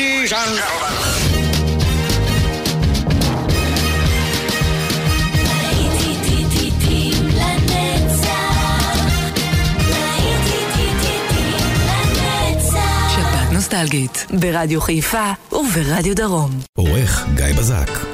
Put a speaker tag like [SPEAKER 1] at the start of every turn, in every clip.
[SPEAKER 1] ladies and gentlemen.
[SPEAKER 2] ברדיו חיפה וברדיו דרום.
[SPEAKER 3] עורך גיא בזק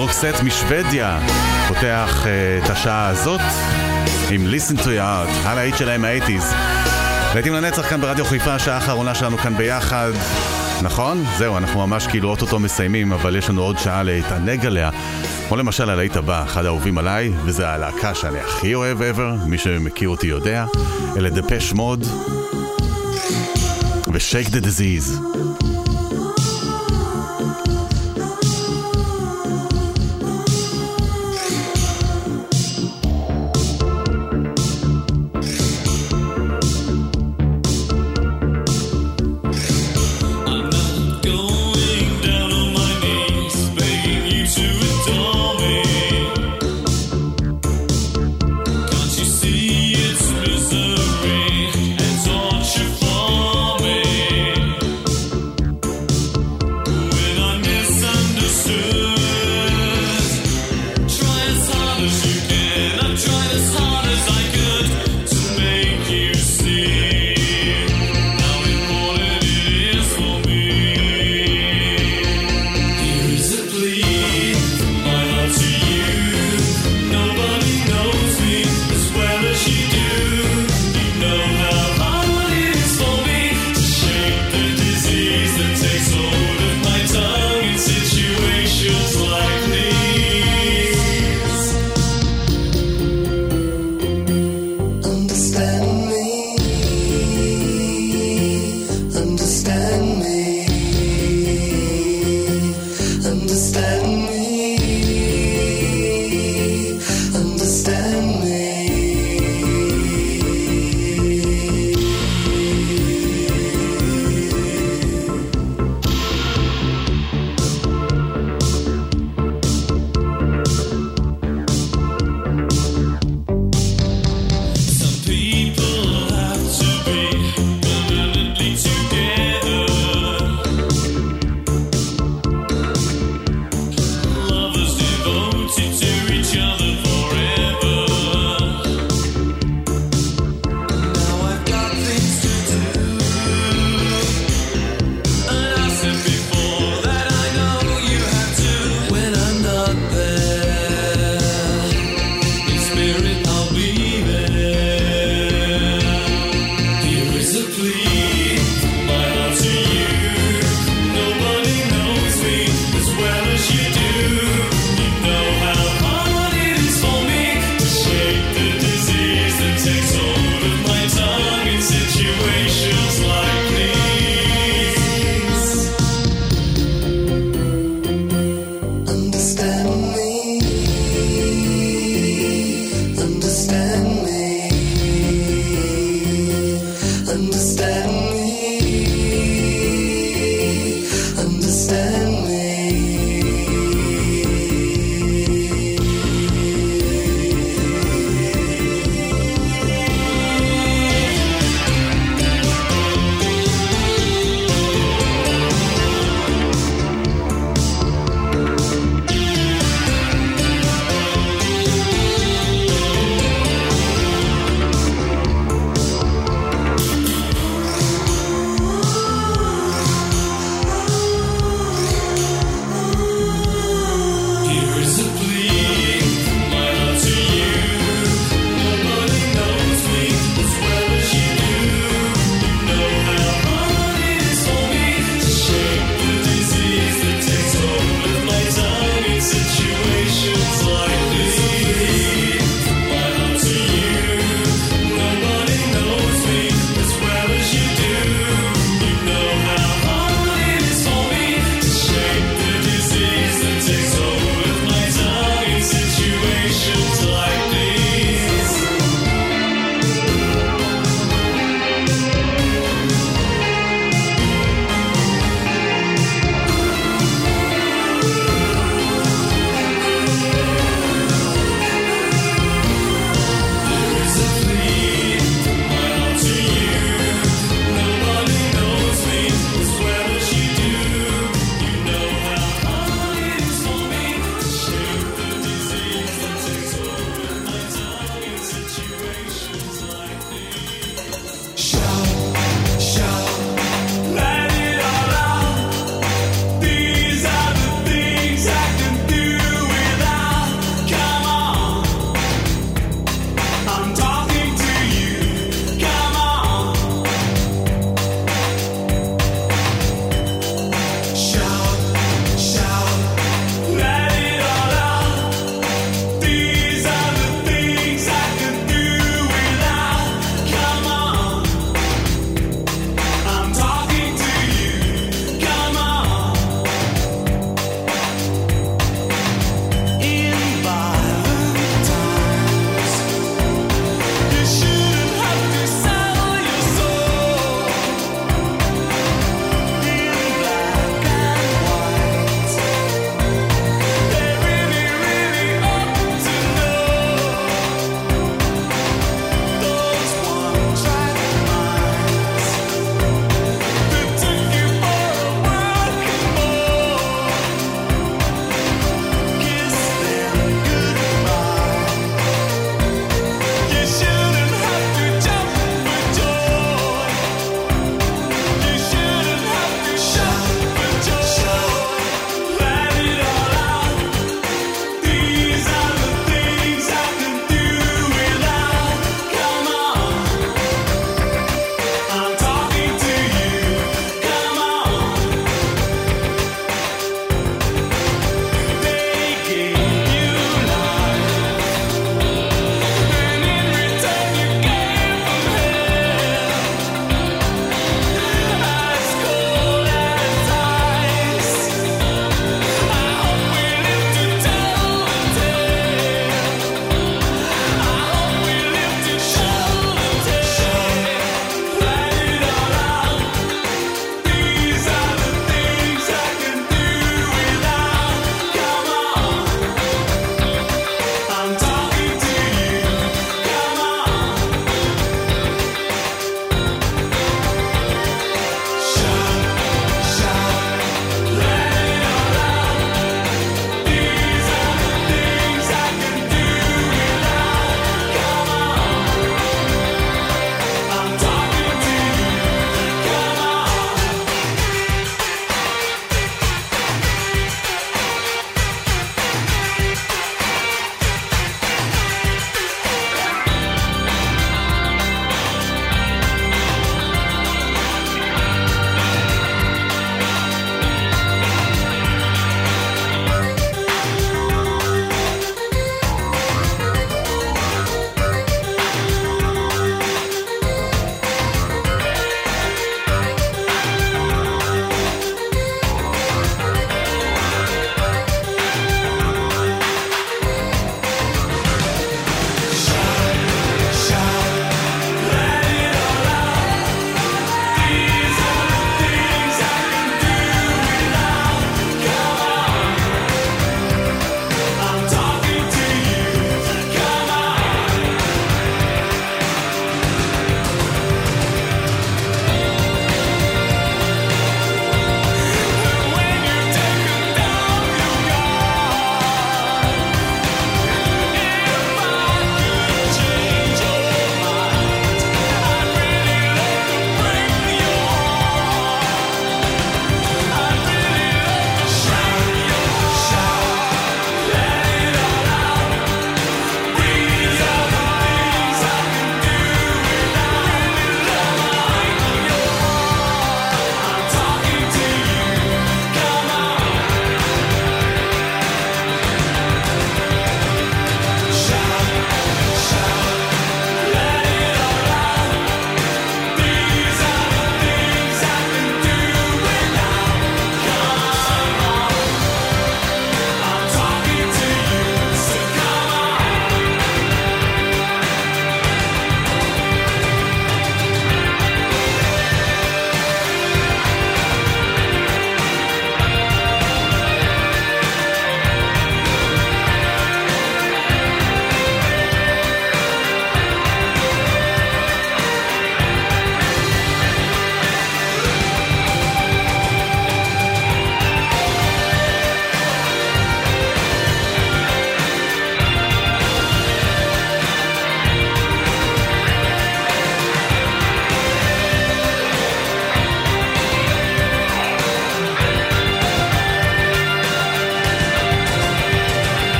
[SPEAKER 4] רוקסט משוודיה פותח uh, את השעה הזאת עם Listen to your heart, הלהיט שלהם האייטיז. להיטים לנצח כאן ברדיו חיפה, השעה האחרונה שלנו כאן ביחד. נכון? זהו, אנחנו ממש כאילו אוטוטו מסיימים, אבל יש לנו עוד שעה להתענג עליה. כמו למשל הלהיט הבא, אחד האהובים עליי, וזה הלהקה שאני הכי אוהב ever, מי שמכיר אותי יודע. אלה דפש מוד ו-Shake the Disease.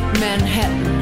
[SPEAKER 3] Manhattan.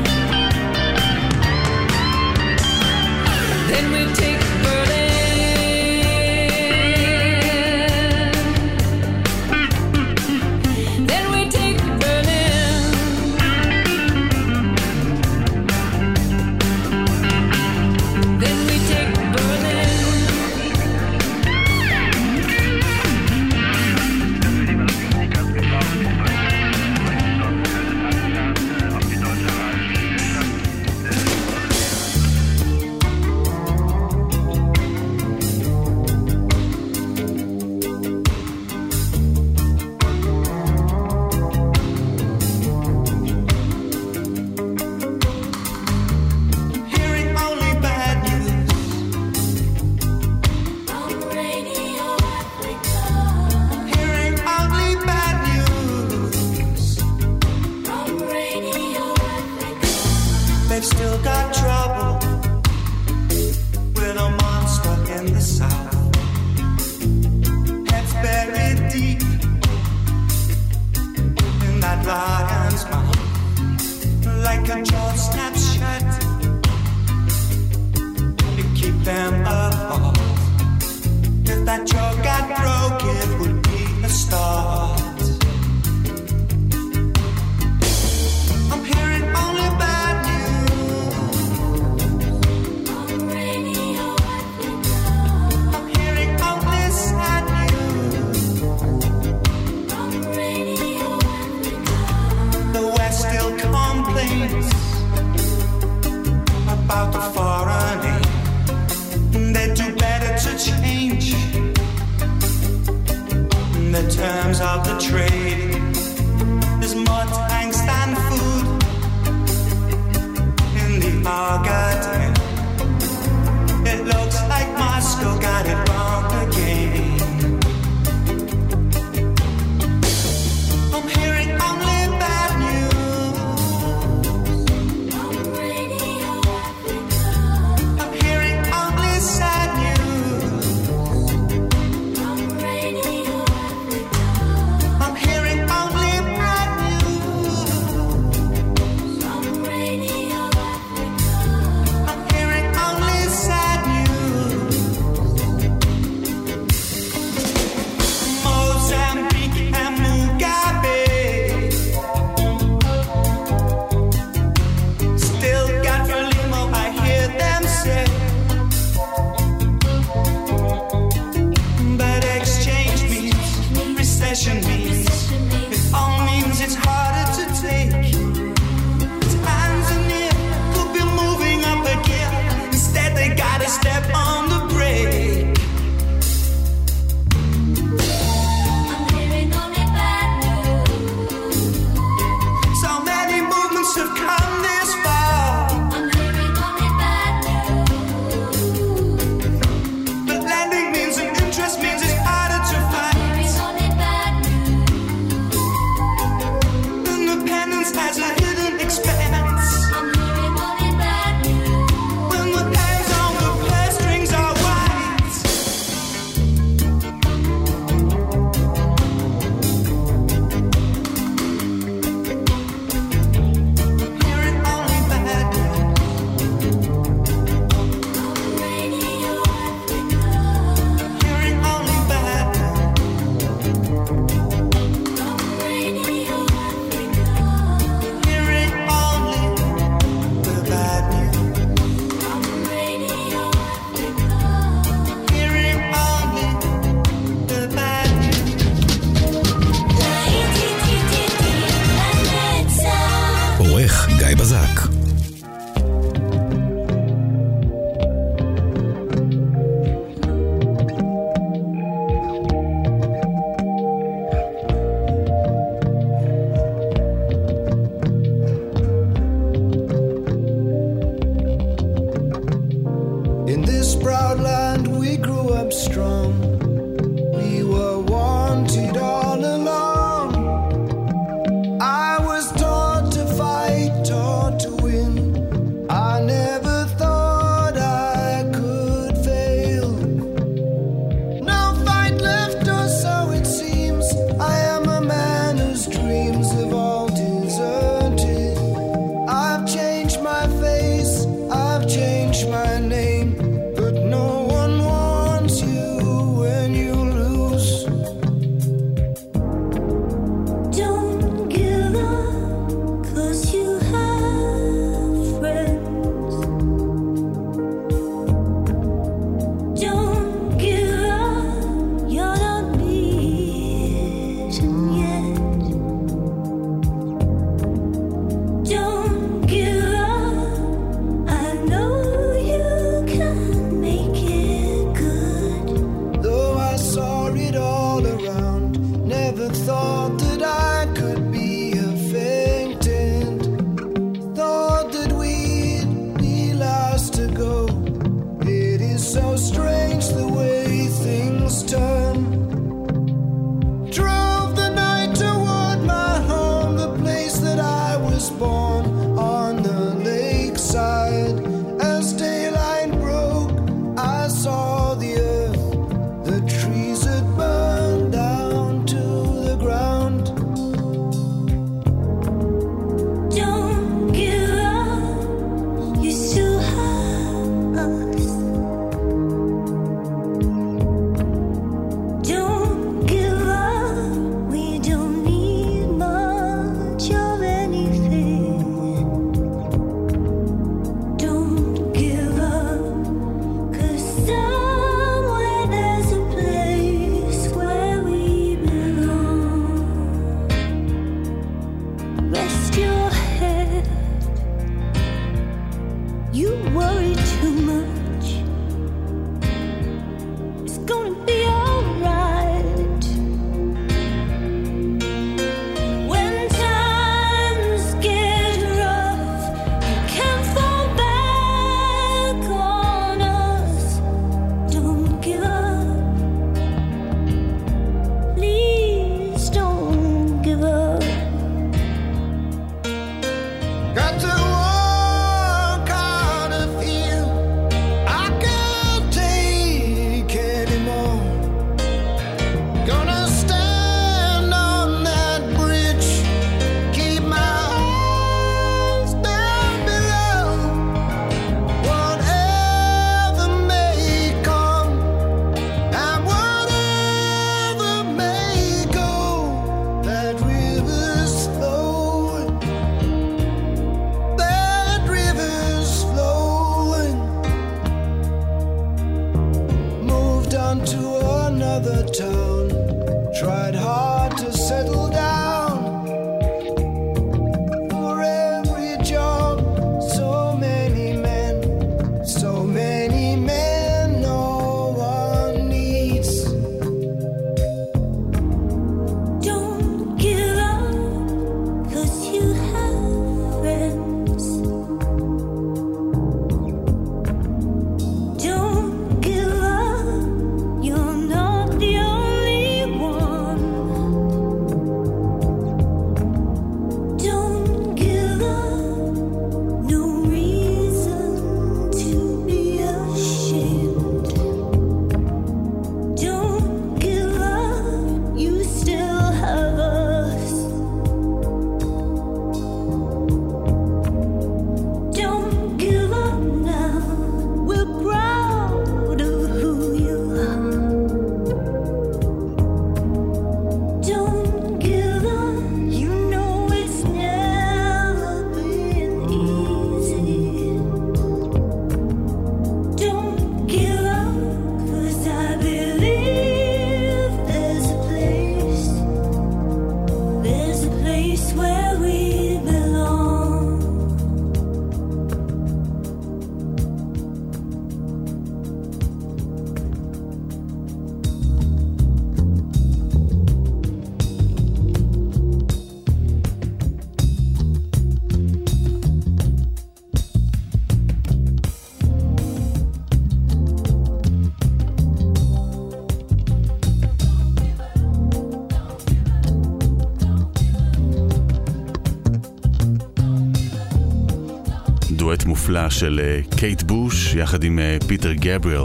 [SPEAKER 5] של אה, קייט בוש יחד עם אה, פיטר גבריאל,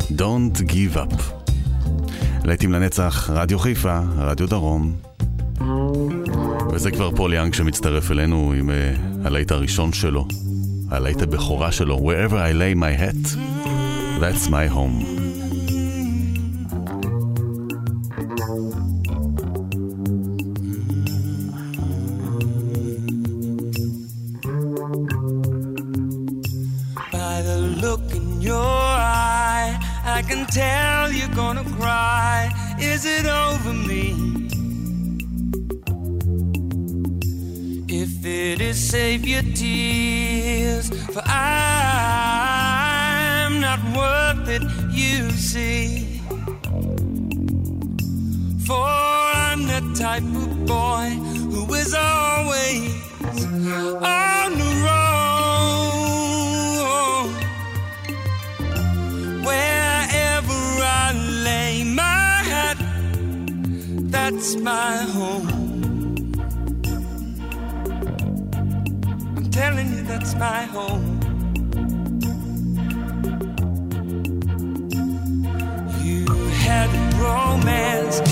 [SPEAKER 5] Don't Give Up. להיטים לנצח, רדיו חיפה, רדיו דרום. וזה כבר פול יאנג שמצטרף אלינו עם אה, הלהיט הראשון שלו, הלהיט הבכורה שלו, Wherever I lay my hat, that's my home.
[SPEAKER 6] can tell you're gonna cry. Is it over me? If it is, save your tears, for I'm not worth it, you see. For I'm the type of boy who is always on the it's my home. I'm telling you, that's my home. You had romance.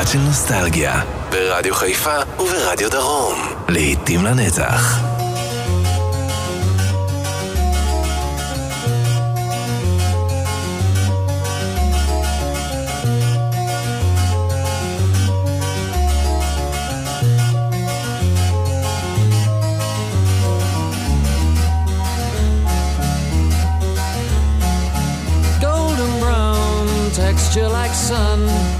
[SPEAKER 7] שבת של נוסטלגיה, ברדיו חיפה וברדיו דרום. לעיתים לנצח.
[SPEAKER 3] texture like sun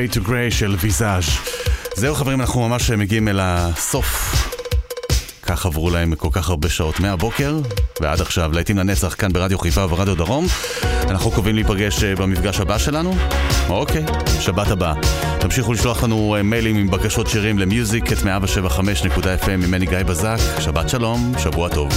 [SPEAKER 6] Fade to Grey של ויזאז'. זהו חברים, אנחנו ממש מגיעים אל הסוף. כך עברו להם כל כך הרבה שעות מהבוקר ועד עכשיו, להיטים לנצח כאן ברדיו חיפה וברדיו דרום. אנחנו קובעים להיפגש אה, במפגש הבא שלנו? אוקיי, שבת הבאה. תמשיכו לשלוח לנו אה, מיילים עם בקשות שירים למיוזיק את 175.fm ממני גיא בזק. שבת שלום, שבוע טוב.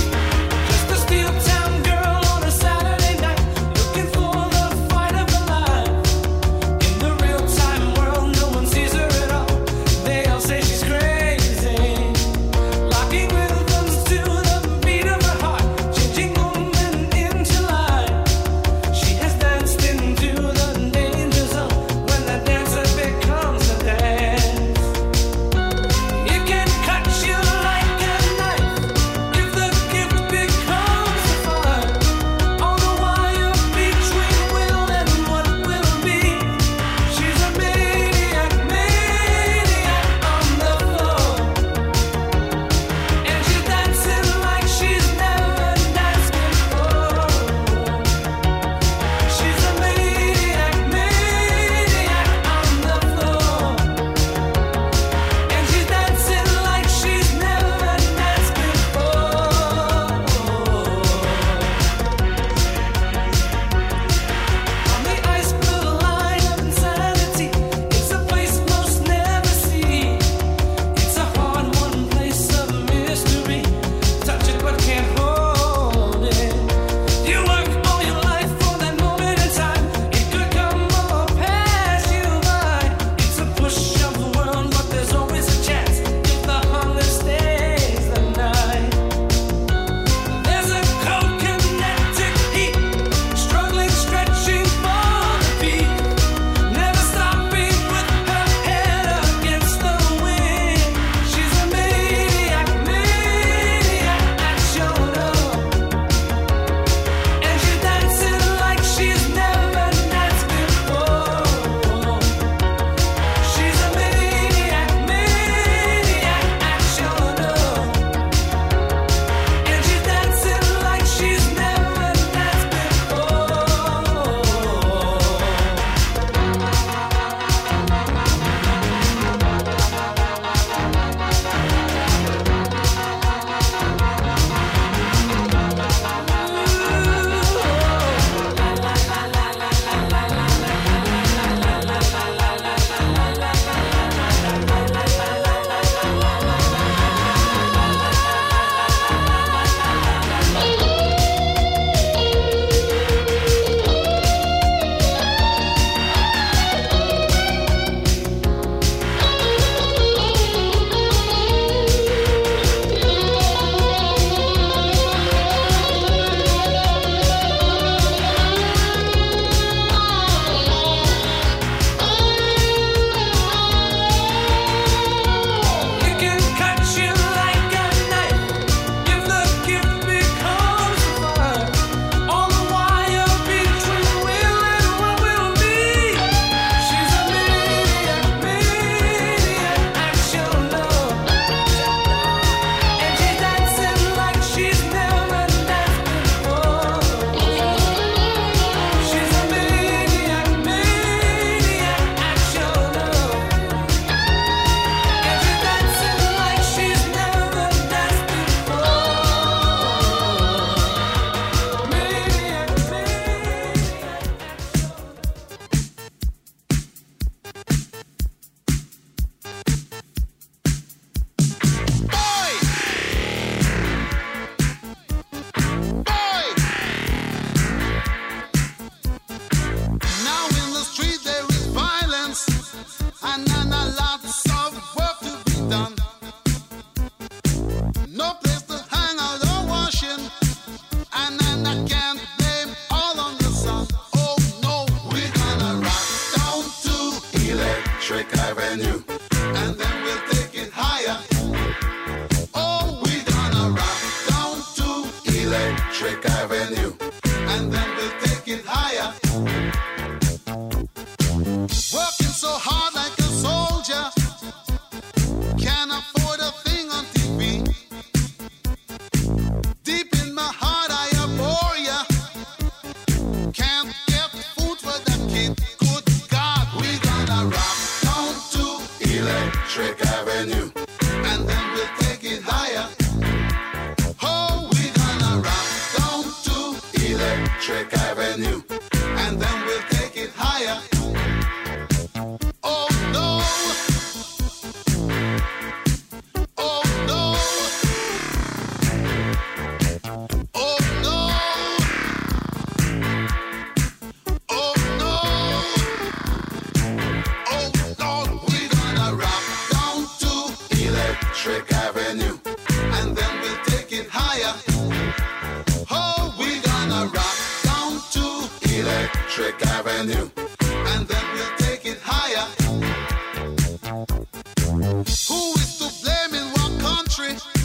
[SPEAKER 8] Country?